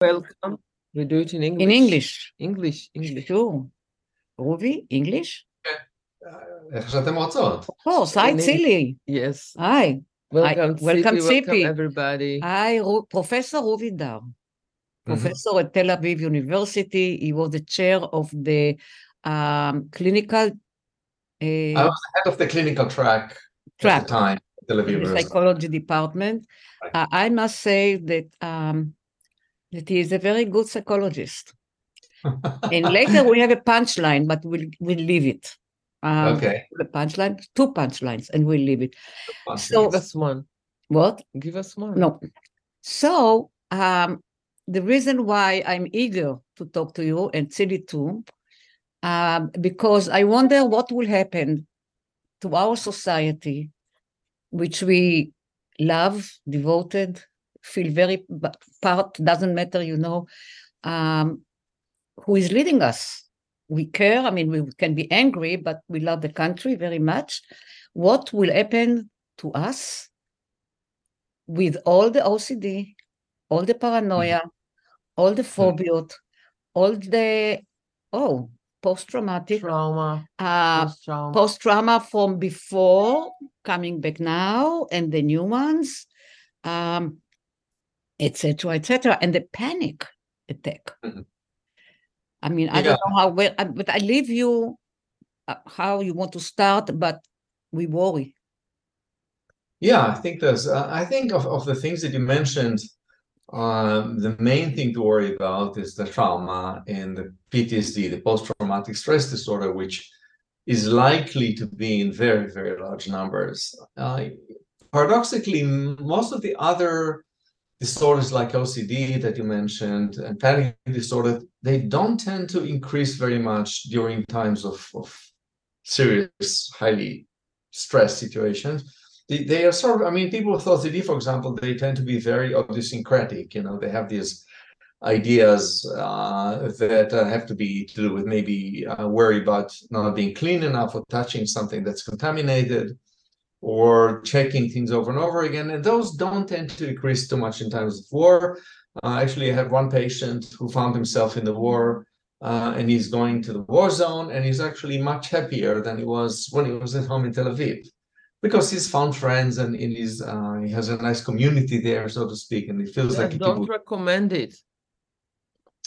Welcome. We do it in English. In English. English, English. Sure. Ruvi, English? Eh, eh, of course, hi צילי. Yes. Hi. Welcome, I, welcome Welcome everybody. Hi, Professor רובי דר. Mm-hmm. Professor at Tel Aviv University. He was the chair of the um, clinical... Uh, I was the head of the clinical track, track. at the time. Tel Aviv Psychology department. Right. Uh, I must say that um, that he is a very good psychologist. And later we have a punchline, but we'll we'll leave it. Um, Okay. The punchline, two punchlines, and we'll leave it. So- Give us one. What? Give us one. No. So um, the reason why I'm eager to talk to you and Tzili too, um, because I wonder what will happen to our society, which we love, devoted, feel very part, doesn't matter, you know, um, who is leading us. We care, I mean, we can be angry, but we love the country very much. What will happen to us with all the OCD, all the paranoia, all the phobia, all the oh post-traumatic Trauma. uh, Post-trauma. post-trauma from before coming back now, and the new ones, um, etc., etc., and the panic attack. Mhm. I mean, I Yeah. don't know how well, but I leave you uh, how you want to start, but we worry. Yeah, I think there's, uh, I think of, of the things that you mentioned, um, the main thing to worry about is the trauma and the PTSD, the post-traumatic stress disorder, which is likely to be in very, very large numbers. Uh, paradoxically, most of the other disorders like OCD that you mentioned and panic disorder, they don't tend to increase very much during times of, of serious, highly stressed situations. They, they are sort of i mean people with ocd for example they tend to be very idiosyncratic you know they have these ideas uh, that uh, have to be to do with maybe uh, worry about not being clean enough or touching something that's contaminated or checking things over and over again and those don't tend to increase too much in times of war uh, actually i had one patient who found himself in the war uh, and he's going to the war zone and he's actually much happier than he was when he was at home in tel aviv because he's found friends and in his uh, he has a nice community there, so to speak, and it feels Yeah, like a don't recommend it.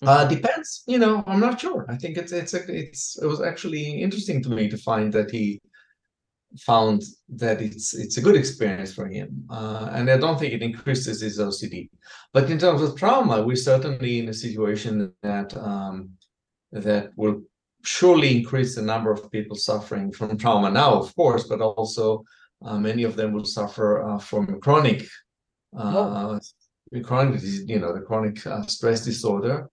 Uh, depends, you know. I'm not sure. I think it's it's a, it's it was actually interesting to me to find that he found that it's it's a good experience for him, uh, and I don't think it increases his OCD. But in terms of trauma, we're certainly in a situation that um, that will surely increase the number of people suffering from trauma now, of course, but also uh, many of them will suffer uh, from chronic, uh, chronic you know, the chronic uh, stress disorder.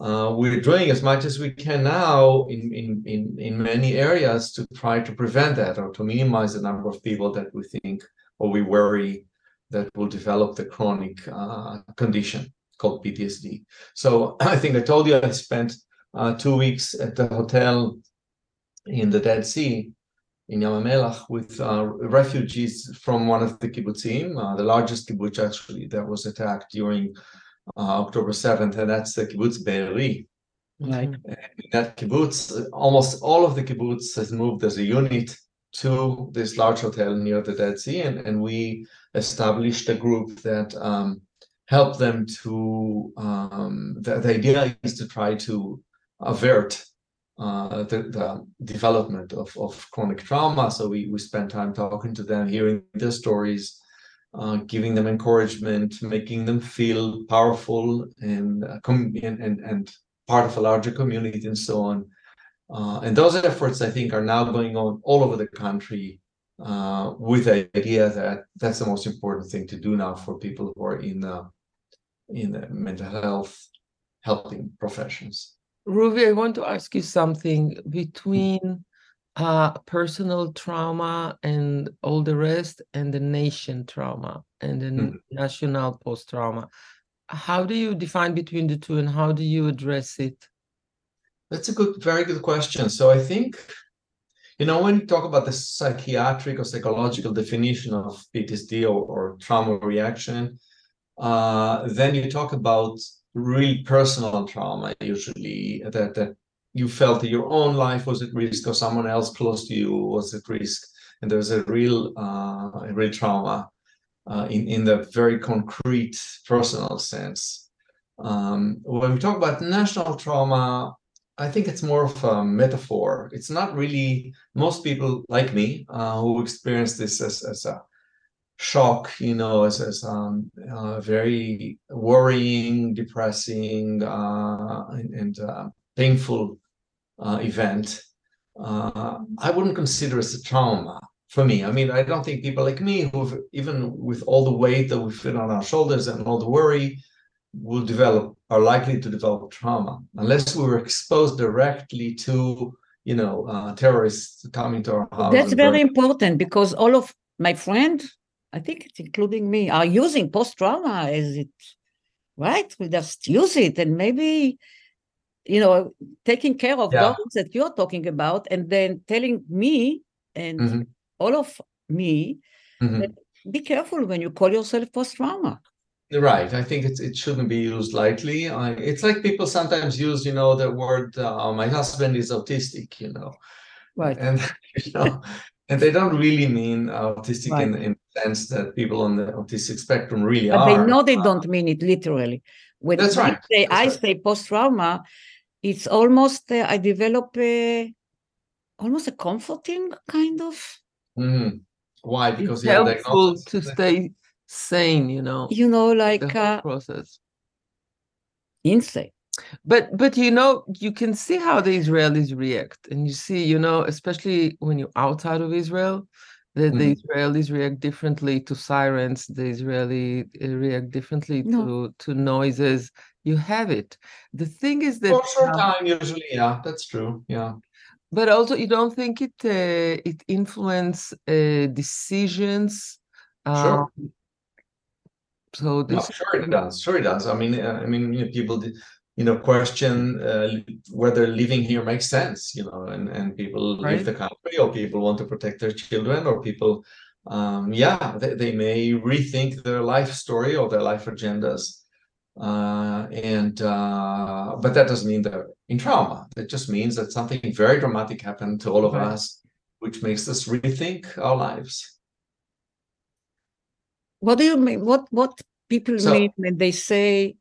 Uh, we're doing as much as we can now in, in, in, in many areas to try to prevent that or to minimize the number of people that we think or we worry that will develop the chronic uh, condition called PTSD. So I think I told you I spent uh, two weeks at the hotel in the Dead Sea in Yam HaMelech with uh, refugees from one of the kibbutzim, uh, the largest kibbutz actually that was attacked during uh, October 7th, and that's the kibbutz Be'eri. Right. In that kibbutz, almost all of the kibbutz has moved as a unit to this large hotel near the Dead Sea, and, and we established a group that um, helped them to. Um, the, the idea is to try to avert uh, the, the development of, of chronic trauma. So we, we spent time talking to them, hearing their stories, uh, giving them encouragement, making them feel powerful and, uh, com- and, and, and part of a larger community and so on. Uh, and those efforts, I think, are now going on all over the country uh, with the idea that that's the most important thing to do now for people who are in uh, in the mental health helping professions. Ruvi, I want to ask you something between uh, personal trauma and all the rest, and the nation trauma and the Mhm. national post trauma. How do you define between the two, and how do you address it? That's a good, very good question. So I think, you know, when you talk about the psychiatric or psychological definition of PTSD or, or trauma reaction, uh, then you talk about really personal trauma usually that that you felt that your own life was at risk or someone else close to you? Was at risk? And there's a real uh, a real trauma uh, in in the very concrete personal sense. Um, when we talk about national trauma I think it's more of a metaphor. It's not really most people like me uh, who experience this as, as a shock, you know, as, as um, uh, very worrying, depressing, uh, and, and uh, painful uh, event. Uh, I wouldn't consider as a trauma for me. I mean, I don't think people like me who, even with all the weight that we feel on our shoulders and all the worry, will develop are likely to develop trauma unless we were exposed directly to you know uh, terrorists coming to our house that's very important because all of my friends i think it's including me are using post-trauma as it right we just use it and maybe you know taking care of Yeah. those that you're talking about and then telling me and Mhm. all of me Mhm. that be careful when you call yourself post-trauma Right. I think it's it shouldn't be used lightly. I, it's like people sometimes use, you know, the word uh, "my husband is autistic," you know, right and you know, and they don't really mean autistic in Right. in the sense that people on the autistic spectrum really but are. they know they don't mean it literally. When That's right, say, that's I right. say post trauma, it's almost uh, I develop a almost a comforting kind of. Mhm. Why? Because It's you have helpful to stay sane, you know, You know, like whole uh, process. insight. But but you know, you can see how the Israelis react, and you see, you know, especially when you're outside of Israel, that the Mhm. Israelis react differently to sirens. The Israeli uh, react differently No. to to noises. You have it. The thing is that, For a short um, time, usually, yeah, that's true. Yeah. but also you don't think it uh, it influence uh, decisions. Sure. Um, so No, this sure it does. Sure it does. I mean, uh, I mean, you know, people, d- you know, question uh, whether living here makes sense. You know, and and people Right. leave the country, or people want to protect their children, or people, um, yeah, they, they may rethink their life story or their life agendas. Uh, and uh, but that doesn't mean they're in trauma. It just means that something very dramatic happened to all of Right. us, which makes us rethink our lives. What do you mean? What what people So- mean when they say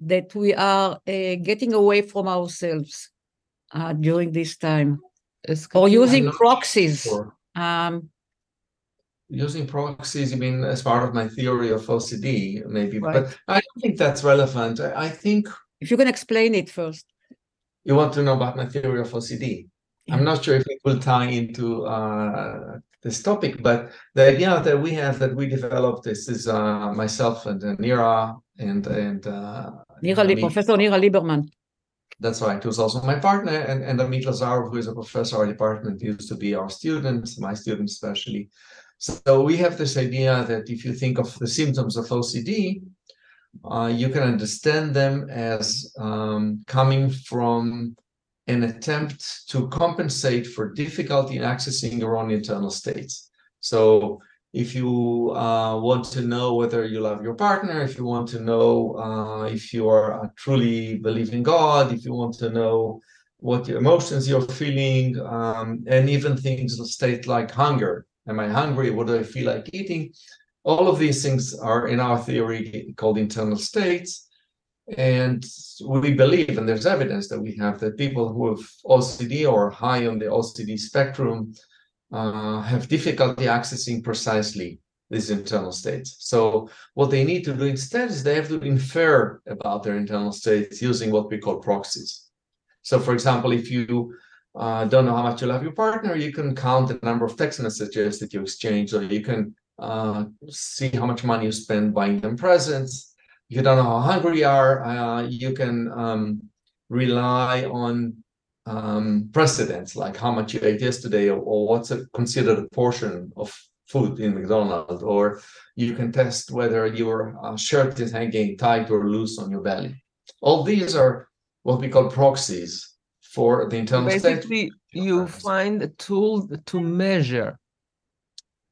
that we are uh, getting away from ourselves uh, during this time, or using proxies? Um, using proxies, you mean as part of my theory of OCD, maybe, Right. but I don't think that's relevant. I, I think if you can explain it first. you want to know about my theory of OCD. Yeah. I'm not sure if it will tie into uh, this topic, but the idea that we have that we developed this is uh, myself and Nira and and uh, Nirali, Amit- Professor Nira Liberman. That's right. Who's also my partner, and, and Amit Lazarov, who is a professor our department, used to be our student, my student especially. So we have this idea that if you think of the symptoms of OCD, uh, you can understand them as um, coming from an attempt to compensate for difficulty in accessing your own internal states. So if you uh, want to know whether you love your partner, if you want to know uh, if you are uh, truly believe in God, if you want to know what your emotions you're feeling, um, and even things of state like hunger. Am I hungry? What do I feel like eating? All of these things are in our theory called internal states. And we believe, and there's evidence that we have that people who have OCD or high on the OCD spectrum uh, have difficulty accessing precisely these internal states. So what they need to do instead is they have to infer about their internal states using what we call proxies. So for example, if you uh, don't know how much you love your partner, you can count the number of text messages that you exchange, or you can uh, see how much money you spend buying them presents. If you don't know how hungry you are, uh, you can um, rely on um, precedents, like how much you ate yesterday, or, or what's a, considered a portion of food in McDonald's, or you can test whether your uh, shirt is hanging tight or loose on your belly. All these are what we call proxies for the internal state. Basically, you find a tool to measure.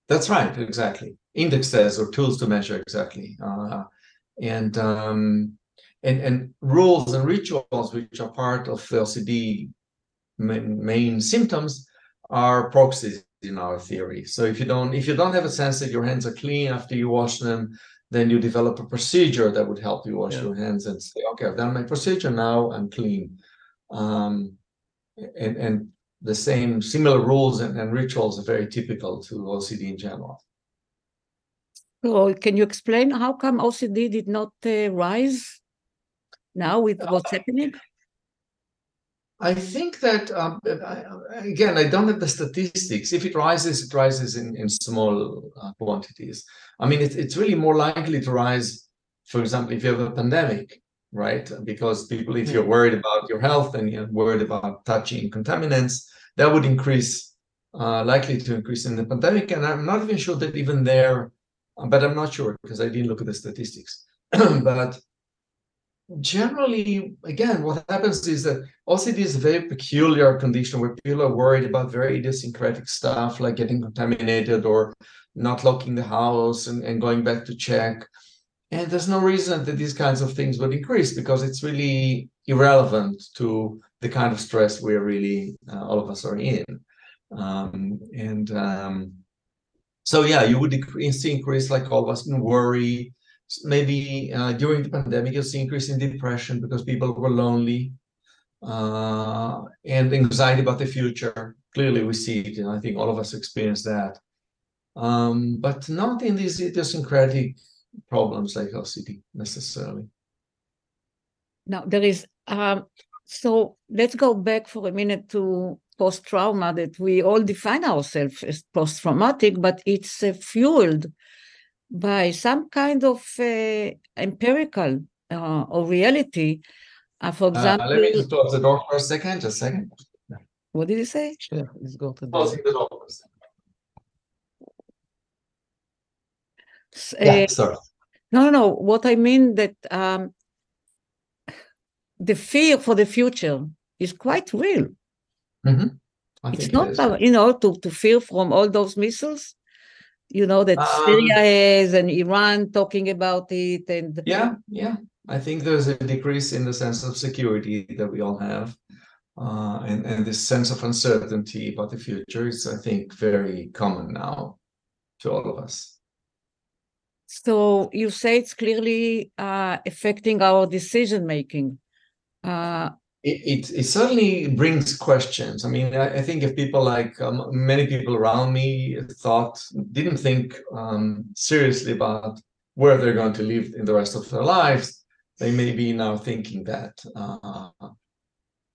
That's right, exactly. Indexes or tools to measure exactly. Uh, and um, and and rules and rituals which are part of the OCD main, main symptoms are proxies in our theory. So if you don't if you don't have a sense that your hands are clean after you wash them, then you develop a procedure that would help you wash Yeah. your hands and say, okay, I've done my procedure now, I'm clean. Um, and and the same similar rules and, and rituals are very typical to OCD in general. So can you explain how come OCD did not uh, rise now with what's happening? I think that um, I, again, I don't have the statistics. If it rises, it rises in in small uh, quantities. I mean, it's it's really more likely to rise, for example, if you have a pandemic, right? Because people, if you're worried about your health and you're worried about touching contaminants, that would increase, uh, likely to increase in the pandemic. And I'm not even sure that even there, but I'm not sure because I didn't look at the statistics. but generally, again, what happens is that OCD is a very peculiar condition where people are worried about very idiosyncratic stuff like getting contaminated or not locking the house and, and going back to check. And there's no reason that these kinds of things would increase because it's really irrelevant to the kind of stress we're really, uh, all of us are in. Um, and um, so, yeah, you would see increase like all of us in worry, maybe uh, during the pandemic you'll see increase in depression because people were lonely uh, and anxiety about the future. Clearly we see it and i think all of us experience that. Um, but not in these idiosyncratic problems like ocd necessarily. Now there is um so let's go back for a minute to post-trauma that we all define ourselves as post-traumatic, but it's uh, fueled by some kind of uh, empirical uh, or reality. Uh, for uh, example, let me just close the door for a second just a second what did you say? Sure, let's go to the. closing the door for a second. S- yeah uh, sorry No, no, no. What I mean that um, the fear for the future is quite real. Mhm. It's think it not, uh, you know, to, to fear from all those missiles, you know, that Um, Syria has and Iran talking about it. And Yeah, yeah. I think there's a decrease in the sense of security that we all have. Uh, and, and this sense of uncertainty about the future is, I think, very common now to all of us. so you say it's clearly uh, affecting our decision making. Uh, It, it, it certainly brings questions. I mean, I, I think if people like um, many people around me thought, didn't think um, seriously about where they're going to live in the rest of their lives, they may be now thinking that. Uh,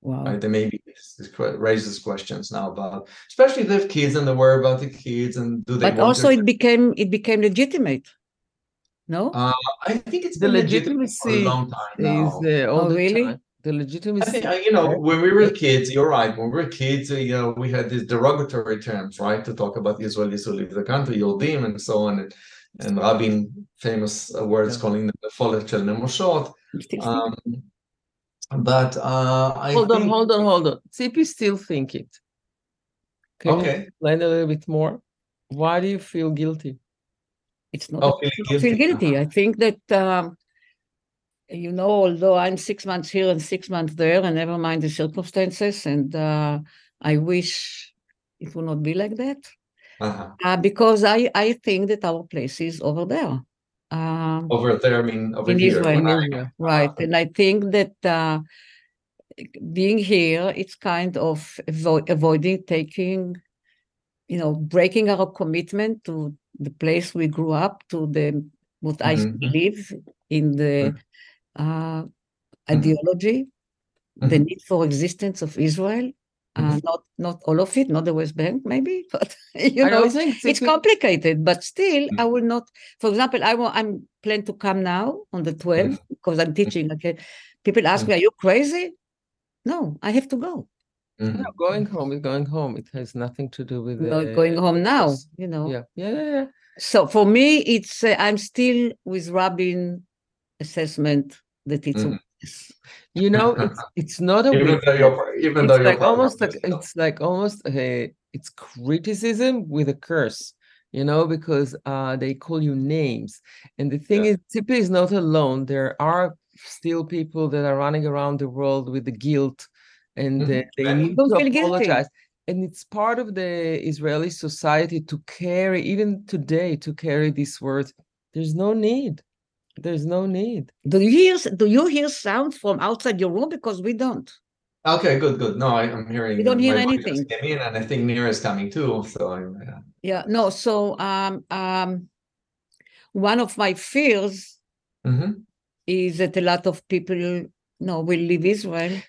wow. right? They maybe this, this raises questions now about, especially if they have kids and they worry about the kids and do they But also their- it became it became legitimate. No? Uh, I think it's The for a legitimacy long time is uh, all Oh, the really? time. The I legitimacy. think, uh, you know, when we were kids, you're right. When we were kids, you know, we had these derogatory terms, right, to talk about the Israelis who leave the country, Yordim, and so on, and, and Rabin, famous uh, words Yeah. calling them the Folet Shel Nemoshot. You Um, but uh, I Hold on, think, hold on, hold on. Tzipi still think it. Can you okay. explain a little bit more? Why do you feel guilty? It's not Oh, that I feel guilty, guilty. I think that um, you know, although I'm six months here and six months there, and never mind the circumstances, and uh, I wish it would not be like that. Uh-huh. Uh, because I, I think that our place is over there. Um, Over there, I mean, over in here. Israel, I- Israel. right. uh, And I think that uh, being here, it's kind of avo- avoiding taking, you know, breaking our commitment to the place we grew up, to the what I Mhm. believe in the uh, ideology, the Mhm. need for existence of Israel. Uh, not not all of it, not the West Bank, maybe, but you I know, don't it's, it's complicated. But still, I Mm. will not. For example, I will, I'm plan to come now on the 12th because I'm teaching. Okay, people ask me, "Are you crazy?" No, I have to go. Mhm. No, going home is going home. It has nothing to do with Not the going home now. You know. Yeah, yeah, yeah, yeah. So for me, it's uh, I'm still with Rabin assessment that it's a Mhm. You know, it's it's not a Even though you're, even It's though you're like almost like no. it's like almost a it's criticism with a curse, you know, because uh they call you names. And the thing Yeah. is, Tzipi is not alone. There are still people that are running around the world with the guilt and Mhm. uh, they Many. need Don't to feel guilty. apologize. And it's part of the Israeli society to carry, even today, to carry these words. There's no need. There's no need. Do you hear do you hear sound from outside your room? Because we don't. Okay, good, good. No, I, I'm hearing. We don't hear anything. Came in, and I think Nira is coming too. So I'm. Uh, Yeah, no, so um um one of my fears mhm. is that a lot of people no will leave Israel.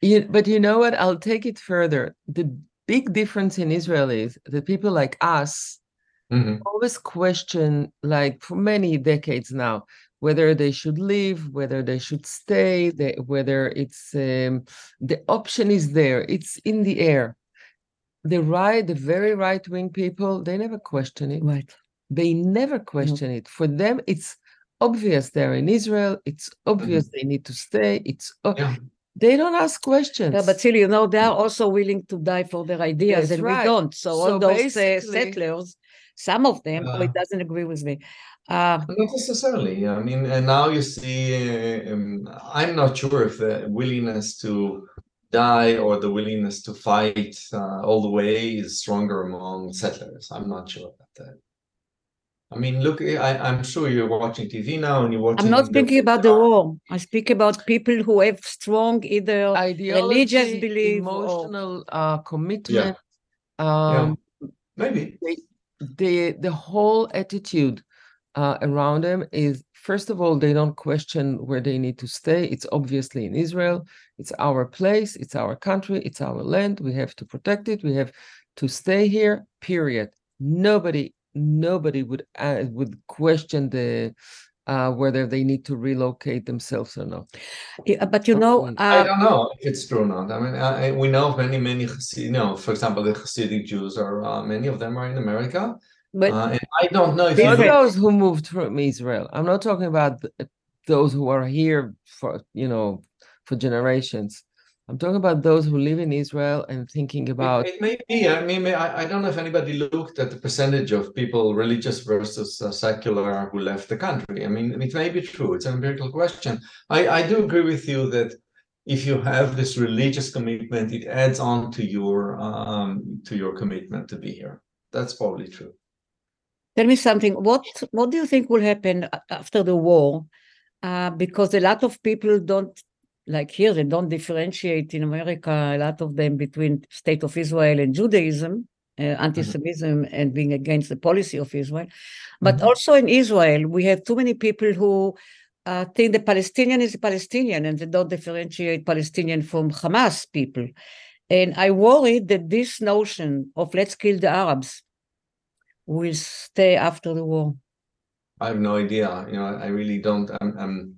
You, but you know what? I'll take it further. The big difference in Israel is that people like us Mhm. always question, like for many decades now, whether they should leave, whether they should stay, they, whether it's um, the option is there, it's in the air. The right, the very right wing people, they never question it. Right. They never question it. For them, it's obvious they're in Israel. It's obvious they need to stay. It's o- Yeah. they don't ask questions. Yeah, but still, you know, they are also willing to die for their ideas, That's and right. we don't. So, So all those uh, settlers, some of them, oh, it doesn't agree with me. Uh, Not necessarily. I mean, and now you see, uh, um, I'm not sure if the willingness to die or the willingness to fight uh, all the way is stronger among settlers. I'm not sure about that. I mean, look, I, I'm sure you're watching TV now and you're watching. I'm not the- speaking about the war. I speak about people who have strong either ideology, belief or- emotional uh, commitment, um, Maybe. the the whole attitude uh, around them is first of all they don't question where they need to stay. It's obviously in Israel. It's our place. It's our country. It's our land. We have to protect it. We have to stay here. Period. Nobody nobody would uh, would question the uh, whether they need to relocate themselves or not. Yeah, but you know, Mm, I uh, don't know if it's true or not. I mean, I, I- we know many, many, you know, for example, the Hasidic Jews are, uh, many of them are in America. But Uh, I don't know if you Not those who moved from Israel. I'm not talking about th- those who are here for you know for generations. I'm talking about those who live in Israel and thinking It, about it may be. I mean, may- I, I don't know if anybody looked at the percentage of people religious versus uh, secular who left the country. I mean, it may be true. It's an empirical question. I, I do agree with you that if you have this religious commitment, it adds on to your um, to your commitment to be here. That's probably true. Tell me something. What what do you think will happen after the war? Uh, because a lot of people don't like here. They don't differentiate in America. A lot of them between state of Israel and Judaism, uh, anti-Semitism, and being against the policy of Israel. But Mhm. also in Israel, we have too many people who uh, think the Palestinian is a Palestinian, and they don't differentiate Palestinian from Hamas people. And I worry that this notion of let's kill the Arabs will stay after the war. I have no idea. You know, I really don't. I'm, I'm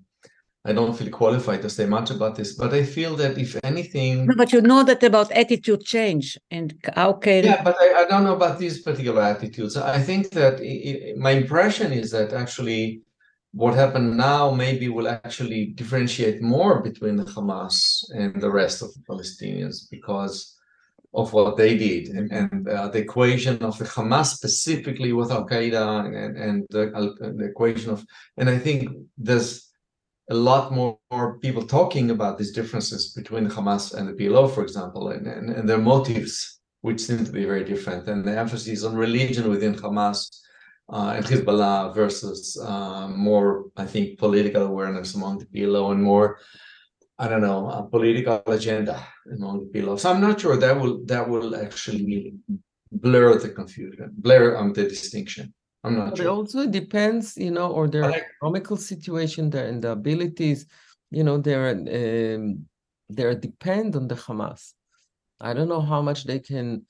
I don't feel qualified to say much about this, but I feel that if anything, No, but you know that about attitude change and how can yeah, but I, I don't know about these particular attitudes. I think that i i my impression is that actually what happened now maybe will actually differentiate more between the Hamas and the rest of the Palestinians because of what they did and, and uh, the equation of the Hamas specifically with Al Qaeda and, and, the, Al- the equation of, and I think there's a lot more, more people talking about these differences between Hamas and the PLO, for example, and, and, and their motives, which seem to be very different, and the emphasis on religion within Hamas uh, and Hezbollah versus uh, more, I think, political awareness among the PLO and more, I don't know, a political agenda among the. So I'm not sure that will that will actually blur the confusion, blur um, the distinction. I'm not But it also depends, you know, or their I- economical situation, their and the abilities, you know, they're um, they're depend on the Hamas. I don't know how much they can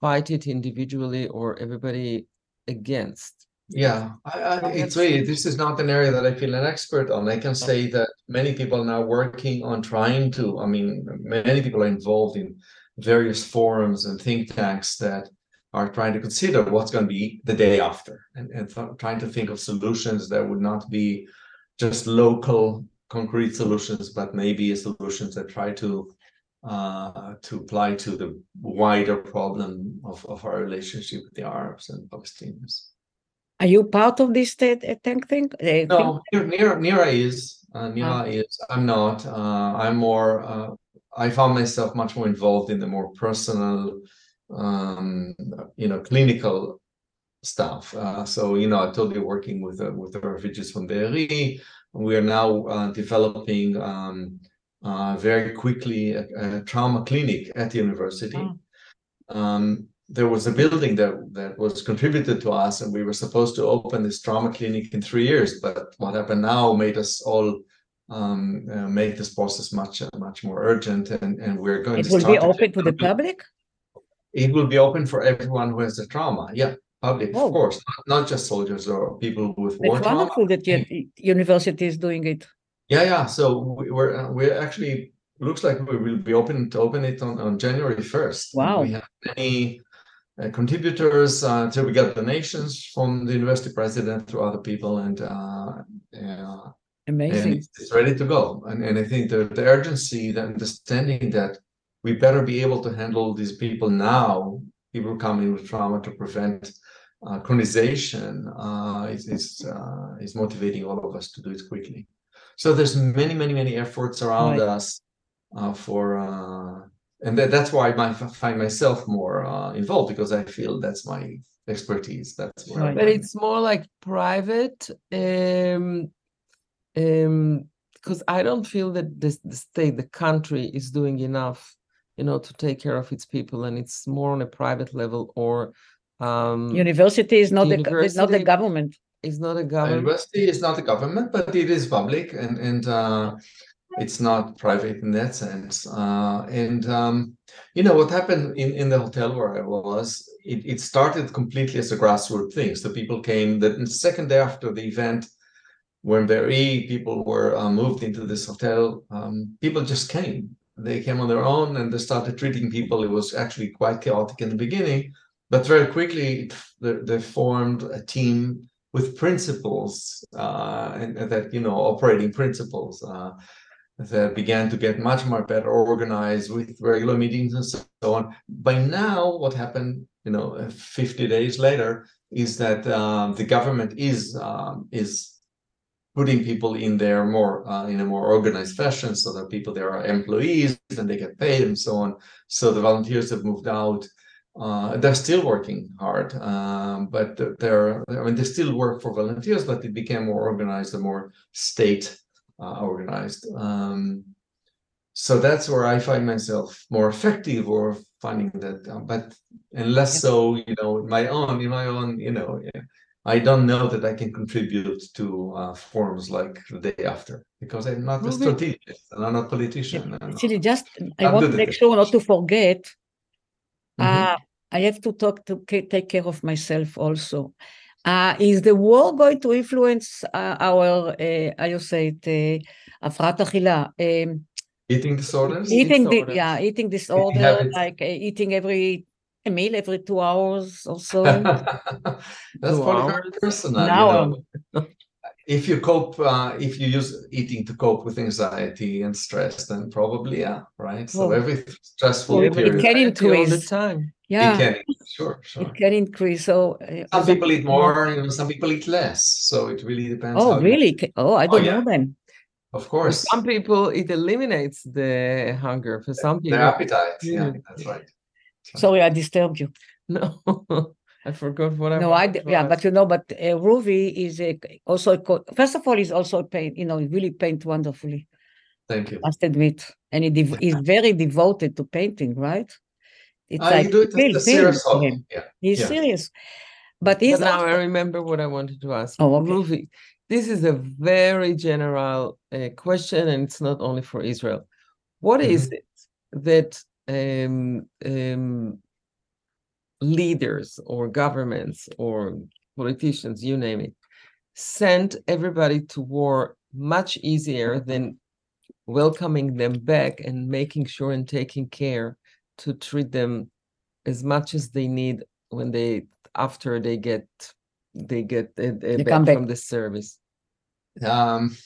fight it individually or everybody against. Yeah, I, I, it's really, this is not an area that I feel an expert on. I can say that many people are now working on trying to, I mean, many people are involved in various forums and think tanks that are trying to consider what's going to be the day after and, and th- trying to think of solutions that would not be just local concrete solutions, but maybe solutions that try to uh, to apply to the wider problem of, of our relationship with the Arabs and Palestinians. Are you part of this uh, tank thing? Uh, no, Nira, Nira is. Uh, Nira oh. is. I'm not. Uh, I'm more. Uh, I found myself much more involved in the more personal, um, you know, clinical stuff. Uh, so you know, I told you working with uh, with the refugees from Be'eri. We are now uh, developing um, uh, very quickly a, a, trauma clinic at the university. Oh. Um, there was a building that that was contributed to us, and we were supposed to open this trauma clinic in three years. But what happened now made us all um, uh, make this process much uh, much more urgent, and and we're going. To. It will be open to the public. It will be open for everyone who has a trauma. Yeah, public, oh. of course, not, just soldiers or people with war it's wonderful that your university is doing it. Yeah, yeah. So we, we're uh, we're actually looks like we will be open to open it on, on January first. Wow. We have many uh, contributors uh, until we got donations from the university president through other people and uh, yeah, amazing. And it's, ready to go. And, and i think the, the urgency the understanding that we better be able to handle these people now people coming with trauma to prevent uh, chronization uh, is is, uh, is motivating all of us to do it quickly. So there's many many many efforts around right. us uh, for uh, and that, that's why I find myself more uh, involved because I feel that's my expertise. That's where. Right. But it's more like private, um, um, because I don't feel that this, the state, the country, is doing enough, you know, to take care of its people, and it's more on a private level or. Um, university is not university the, it's not the government. It's not a government. University is not a government, but it is public, and and. Uh, it's not private in that sense. Uh, and um, you know what happened in, in the hotel where I was, it, it started completely as a grassroots thing. So people came the second day after the event, when very people were uh, moved into this hotel, um, people just came. They came on their own and they started treating people. It was actually quite chaotic in the beginning, but very quickly they, formed a team with principles uh, and, and, that you know operating principles. Uh, that began to get much more better organized with regular meetings and so on. By now, what happened, you know, 50 days later, is that um, the government is um, is putting people in there more uh, in a more organized fashion, so that people there are employees and they get paid and so on. So the volunteers have moved out. Uh, they're still working hard, um, but they're I mean they still work for volunteers, but it became more organized and more state uh, organized. Um, so that's where I find myself more effective or finding that, uh, but and less so, you know, in my own, in my own, you know, yeah, I don't know that I can contribute to uh, forums like the day after because I'm not a strategist and I'm not a politician. Actually, just I want to make sure not to forget. Mm -hmm. I have to talk to take care of myself also. Uh, is the war going to influence uh, our, uh, how you say it, הפרעת אכילה? eating disorders? Eating, disorders. The, yeah, eating disorder, eating like uh, eating every a meal every two hours or so. That's probably very personal. Now, you know? if you cope, uh, if you use eating to cope with anxiety and stress, then probably yeah, right. So every stressful well, period, it can increase all the time. Yeah, it can, sure, sure. It can increase. So uh, some people eat more, you know, some people eat less. So it really depends. Oh, really? You... Oh, I don't oh, yeah. know then. Of course. For some people, it eliminates the hunger. For some people, the appetite. Yeah, that's right. so, Sorry, I disturbed you. No. I forgot what I. No, I yeah, but you know, but uh, Ruvi is a, also a, first of all, he's also a paint. You know, he really paint wonderfully. Thank you. I Must admit, and he dev- he's very devoted to painting, right? It's I like do it feel, serious him. Yeah. He's yeah. serious, but he's. But now I remember what I wanted to ask. Oh, okay. Ruvi, this is a very general uh, question, and it's not only for Israel. What mm-hmm. is it that um, um, leaders or governments or politicians, you name it, sent everybody to war much easier than welcoming them back and making sure and taking care to treat them as much as they need when they after they get they get uh, they back, back. from the service. Um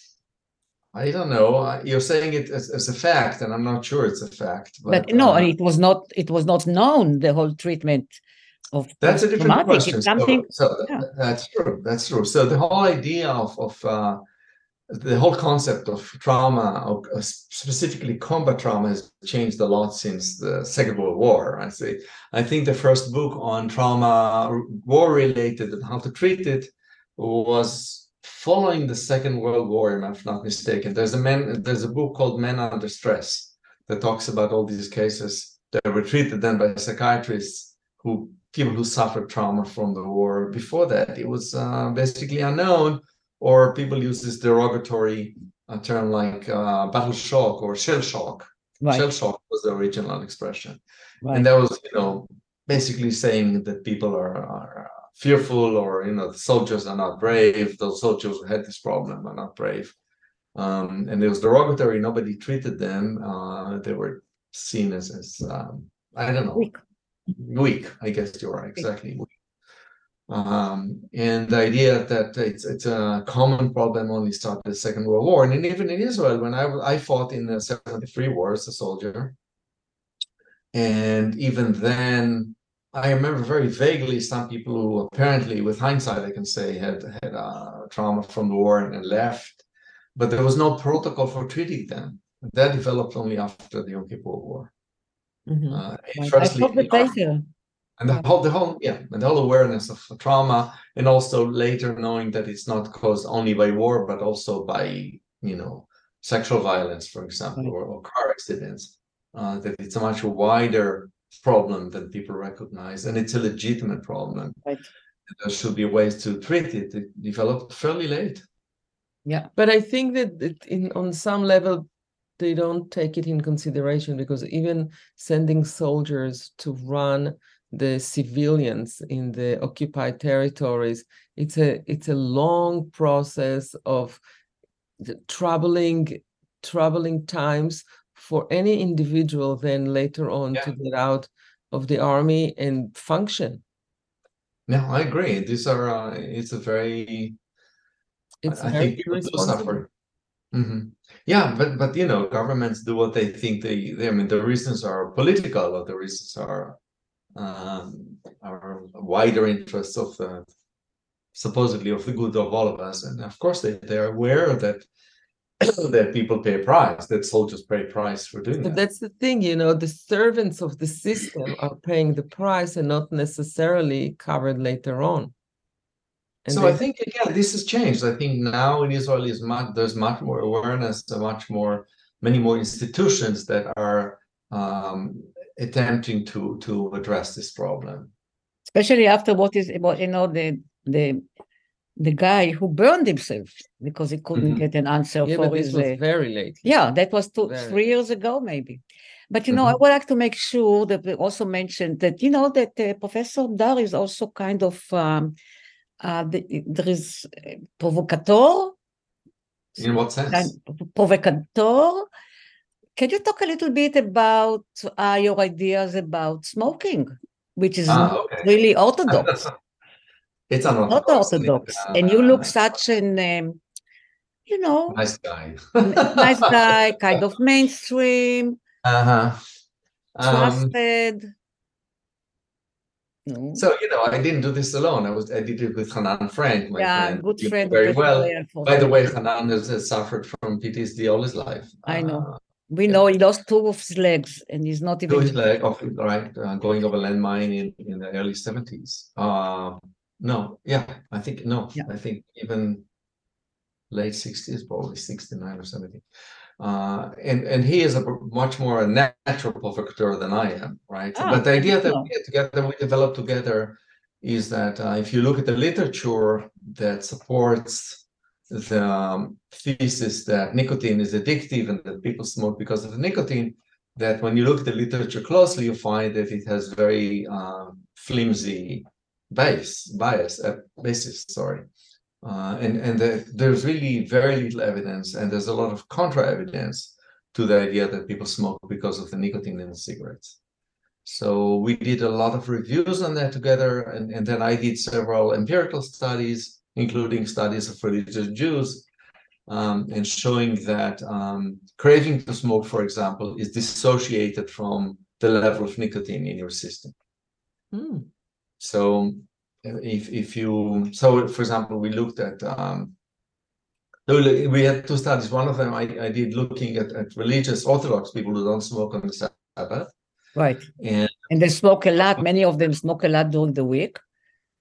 I don't know. You're saying it as, as, a fact, and I'm not sure it's a fact. But, but no, uh, it was not. It was not known the whole treatment. of That's a different traumatic. question. It's So- something. So, th- yeah. that's true. That's true. So the whole idea of of uh, the whole concept of trauma, or uh, specifically combat trauma, has changed a lot since the Second World War. I see. I think the first book on trauma, war related, and how to treat it, was following the Second World War, if I'm not mistaken. There's a man. There's a book called Men Under Stress that talks about all these cases that were treated then by psychiatrists who people who suffered trauma from the war. Before that, it was uh, basically unknown, or people use this derogatory uh, term like uh, battle shock or shell shock. Right, Shell shock was the original expression, right. and that was, you know, basically saying that people are, are fearful, or you know, the soldiers are not brave. Those soldiers who had this problem are not brave. Um, and it was derogatory. Nobody treated them. Uh, they were seen as, as um, I don't know, Weak. weak i guess you're right exactly weak. um and the idea that it's it's a common problem only started the second world war and even in israel when i i fought in the 73 war as a soldier and even then i remember very vaguely some people who apparently with hindsight i can say had had uh, trauma from the war and, and left but there was no protocol for treating them that developed only after the yom kippur war Mhm. uh, right. I firstly, the and the whole the whole yeah and the whole awareness of trauma and also later knowing that it's not caused only by war but also by you know sexual violence for example Right. or, or car accidents uh, that it's a much wider problem than people recognize and it's a legitimate problem. Right. There should be ways to treat it. It developed fairly late. Yeah, But I think that in on some level they don't take it in consideration because even sending soldiers to run the civilians in the occupied territories, it's a it's a long process of the troubling troubling times for any individual then later on to get out of the army and function. no i agree these are uh, it's a very It's I I very think people do suffer. Mhm. Yeah, but but you know, governments do what they think they, they I mean the reasons are political or the reasons are um are wider interests of the supposedly of the good of all of us. And of course they, they're aware that that people pay a price, that soldiers pay a price for doing But that. that's the thing, you know, the servants of the system are paying the price and not necessarily covered later on. And so they- I think again, this has changed. I think now in Israel is much there's much more awareness, so much more, many more institutions that are um, attempting to to address this problem. especially after what is what you know the the the guy who burned himself because he couldn't Mhm. get an answer yeah, for but this his was uh, very late. yeah that was two Very. three years ago maybe but you know i Mhm. would like to make sure that we also mentioned that you know that uh, professor dar is also kind of um uh the, there is uh, provocateur In what sense? kind provocateur can you talk a little bit about uh, your ideas about smoking which is Ah, not okay. really orthodox It's not unorthodox. it, orthodox and you look uh, such an um, you know nice guy. nice guy kind of mainstream Uh-huh. Um, trusted so you know, I didn't do this alone. I was I did it with Hanan Frenk, my yeah friend. good friend very Professor well. By the way, Hanan has, has suffered from PTSD all his life. I know. Uh, we know he lost two of his legs and he's not even his leg off right uh, going over landmine in in the early 70s uh no yeah i think no Yeah. i think even late 60s probably 69 or 70 uh and and he is a much more a natural provocateur than i am right? Ah, but the idea that we get together we develop together is that uh, if you look at the literature that supports the um, thesis that nicotine is addictive and that people smoke because of the nicotine, that when you look at the literature closely, you find that it has very um, flimsy base, bias, uh, basis, sorry. Uh, and and the, there's really very little evidence, and there's a lot of contra evidence to the idea that people smoke because of the nicotine in the cigarettes. So we did a lot of reviews on that together, and, and then I did several empirical studies, including studies of religious Jews, um, and showing that um, craving to smoke, for example, is dissociated from the level of nicotine in your system. Hmm. So if if you so for example, we looked at um, we had two studies. One of them I, I did looking at, at religious Orthodox people who don't smoke on the Sabbath. Right. And and they smoke a lot. Many of them smoke a lot during the week.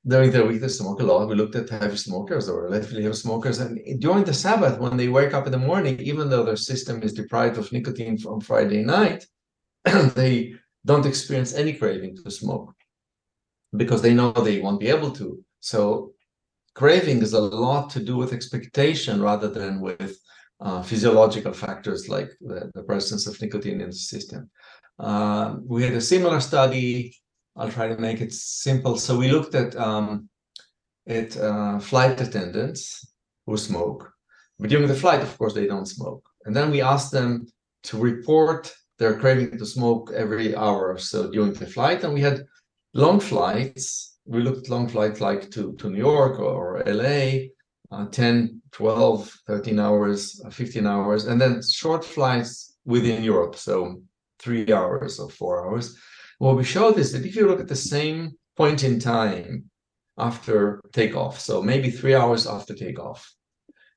During the week, they smoke a lot. We looked at heavy smokers or relatively heavy smokers. And during the Sabbath, when they wake up in the morning, even though their system is deprived of nicotine from Friday night, they don't experience any craving to smoke because they know they won't be able to. So craving is a lot to do with expectation rather than with uh, physiological factors like the, the, presence of nicotine in the system. Uh, we had a similar study I'll try to make it simple. So we looked at um, at uh, flight attendants who smoke, but during the flight, of course, they don't smoke. And then we asked them to report their craving to smoke every hour or so during the flight. And we had long flights. We looked at long flights like to, to New York or LA, uh, 10, 12, 13 hours, uh, 15 hours, and then short flights within Europe. So three hours or four hours. What we showed is that if you look at the same point in time after takeoff, so maybe three hours after takeoff,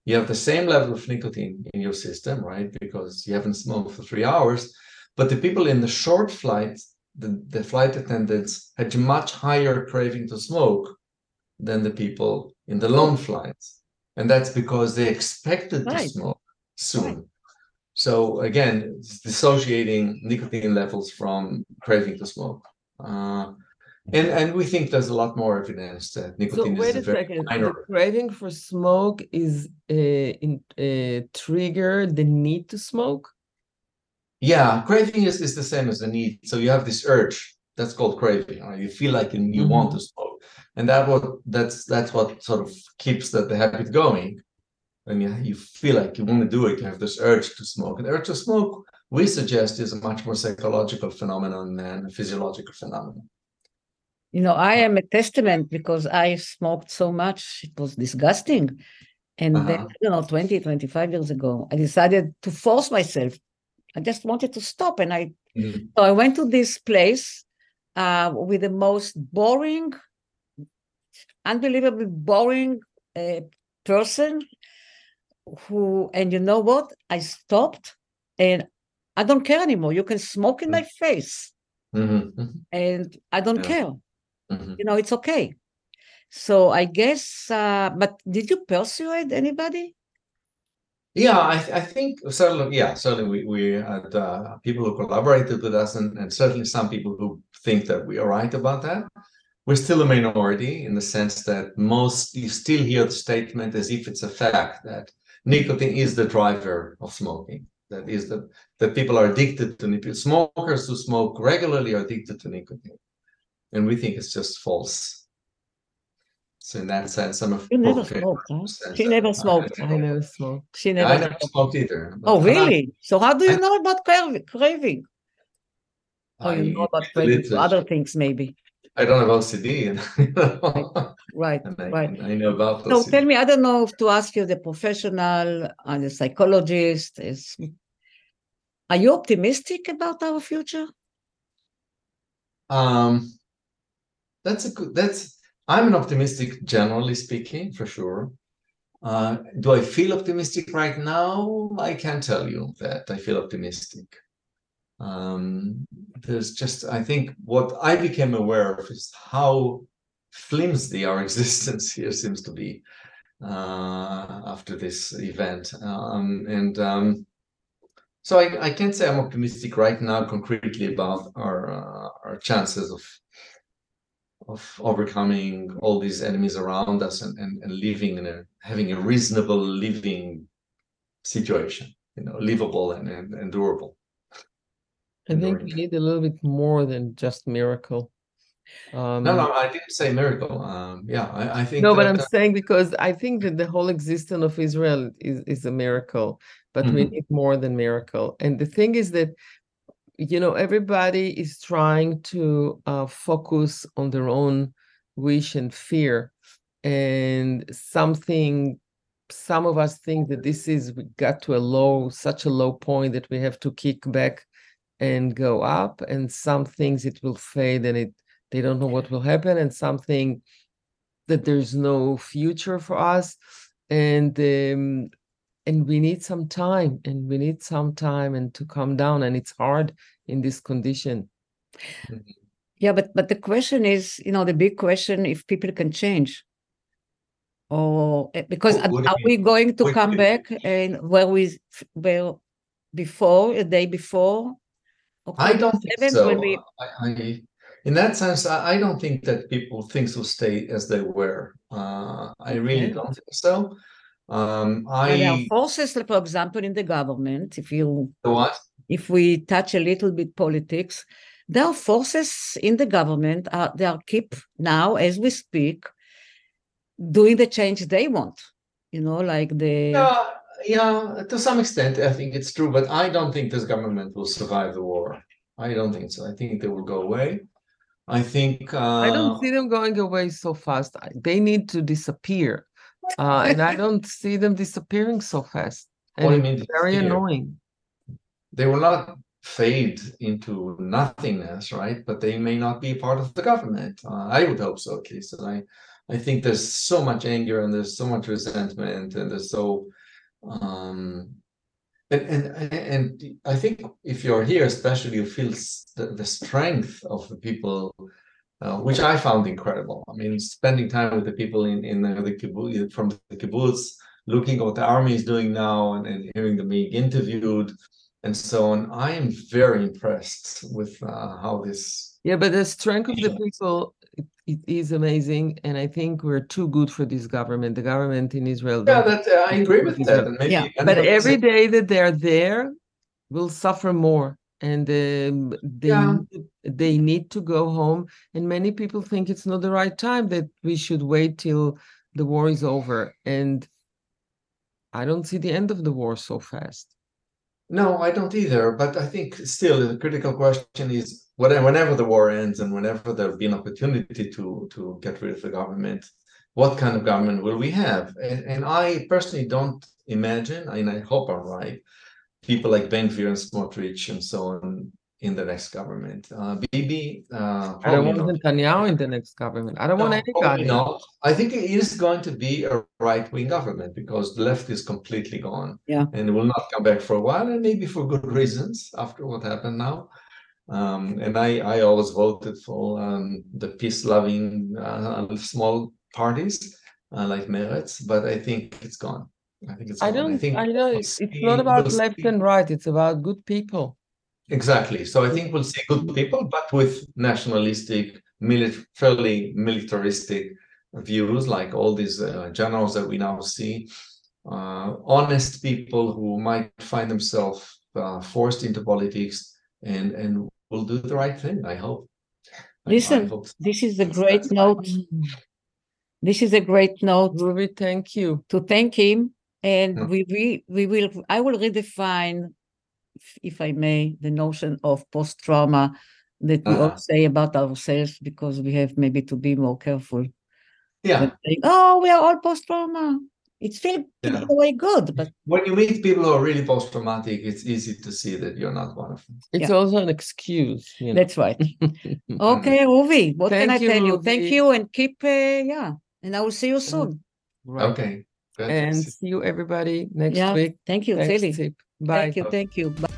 you have the same level of nicotine in your system, right? Because you haven't smoked for three hours. But the people in the short flights, the, the flight attendants had much higher craving to smoke than the people in the long flights. And that's because they expected right. to smoke soon. Right. So again, dissociating nicotine levels from craving to smoke. Uh, and and we think there's a lot more evidence that nicotine so wait is a, a second. Minor... The craving for smoke is a, in, a trigger the need to smoke. Yeah, craving is, is the same as the need. So you have this urge that's called craving. Right? You feel like you, you mm-hmm. want to smoke, and that what that's that's what sort of keeps the, the habit going when you, you feel like you want to do it, you have this urge to smoke. And the urge to smoke, we suggest, is a much more psychological phenomenon than a physiological phenomenon. You know, I am a testament because I smoked so much, it was disgusting. And uh-huh. then, you know, 20, 25 years ago, I decided to force myself. I just wanted to stop. And I, mm-hmm. so I went to this place uh, with the most boring, unbelievably boring uh, person who and you know what i stopped and i don't care anymore you can smoke in my face mm-hmm. mm-hmm. and i don't yeah. care mm-hmm. you know it's okay so i guess uh, but did you persuade anybody yeah i, I think certainly yeah certainly we, we had uh, people who collaborated with us and, and certainly some people who think that we are right about that we're still a minority in the sense that most you still hear the statement as if it's a fact that nicotine is the driver of smoking. That is the that people are addicted to nicotine. Smokers who smoke regularly are addicted to nicotine, and we think it's just false. So in that sense, I'm a you never smoked. Huh? She never smoked. I, I never smoked. She never. I never smoked either. Oh really? Not, so how do you I, know about craving? Oh, you know about craving other things maybe. I don't have OCD. right, I, right. I know about. So tell me, I don't know if to ask you, the professional and the psychologist, is are you optimistic about our future? Um, that's a good. That's I'm an optimistic, generally speaking, for sure. Uh, do I feel optimistic right now? I can't tell you that I feel optimistic um, there's just i think what i became aware of is how flimsy our existence here seems to be uh, after this event um, and um, so I, I, can't say i'm optimistic right now concretely about our uh, our chances of of overcoming all these enemies around us and, and, and living in a having a reasonable living situation you know livable and, and, and durable I think we need a little bit more than just miracle. Um, no, no, I didn't say miracle. Um, yeah, I, I think. No, but I'm uh, saying because I think that the whole existence of Israel is is a miracle, but mm-hmm. we need more than miracle. And the thing is that, you know, everybody is trying to uh, focus on their own wish and fear, and something. Some of us think that this is we got to a low, such a low point that we have to kick back and go up and some things it will fade and it they don't know what will happen and something that there's no future for us and um, and we need some time and we need some time and to calm down and it's hard in this condition Yeah, but but the question is, you know, the big question if people can change. Or eh, because What- are what do are we going to What come back and where we were before, a day before? I don't think so. when we- I, I, in that sense, I, I don't think that people things will stay as they were. Uh, I really Okay. don't think so. Um, And there are forces, like, for example, in the government, if you what? if we touch a little bit politics, there are forces in the government uh, they are keep now as we speak doing the change they want. You know, like the Yeah, yeah, to some extent, I think it's true, but I don't think this government will survive the war. I don't think so. I think they will go away. I think uh, i don't see them going away so fast they need to disappear uh, and i don't see them disappearing so fast What do you and mean it's very disappear? annoying they will not fade into nothingness, right? But they may not be part of the government. Uh, I would hope so, at least. And I, I think there's so much anger and there's so much resentment and there's so, um, and and and I think if you're here, especially, you feel the, the strength of the people. Uh, which I found incredible. I mean, spending time with the people in in the, the kibbutz, from the kibbutz, looking at what the army is doing now, and, and hearing them being interviewed, and so on. I am very impressed with uh, how this. Yeah, but the strength of the people it, it is amazing, and I think we're too good for this government. The government in Israel. Yeah, don't- that uh, I agree with that. And maybe, Yeah, but there is every a- day that they're there, will suffer more, and um, they Yeah. need, they need to go home. And many people think it's not the right time that we should wait till the war is over. And I don't see the end of the war so fast. No, I don't either. But I think still the critical question is whatever, whenever the war ends and whenever there'll be an opportunity to to get rid of the government, what kind of government will we have? And, and I personally don't imagine, and I hope I'm right, people like Ben Gvir and Smotrich and so on in the next government. Uh, Bibi, uh, I don't probably want not. Netanyahu in the next government. I don't want No, probably anybody. not. I think it is going to be a right-wing government because the left is completely gone. Yeah. And it will not come back for a while, and maybe for good reasons after what happened now. Um, and I, I always voted for um, the peace-loving uh, small parties uh, like Meretz, but I think it's gone. I think it's I don't. think I know it's, it's not about we'll left see- and right. It's about good people. Exactly. So I think we'll see good people, but with nationalistic, mili- fairly militaristic views, like all these uh, generals that we now see. Uh, honest people who might find themselves uh, forced into politics and and will do the right thing. I hope. I- I Listen, hope so. this is a great that's my- note. This is a great note Ruvi, thank you. to thank him. And Mm. we, we, we will, I will redefine, if- if I may, the notion of post-trauma that we all Uh-huh. say about ourselves because we have maybe to be more careful. Yeah. saying, oh, we are all post-trauma. It's still Yeah. way good, but When you meet people who are really post-traumatic, it's easy to see that you're not one of them. It's Yeah. also an excuse. You know. that's right. Okay, Ruvi, what can I Thank you, tell you? Thank you and keep, uh, yeah, and I will see you soon. Right. Okay. Good. And see you everybody next Yeah, week. Thank you, Next Bye. Thank you, thank you. Bye.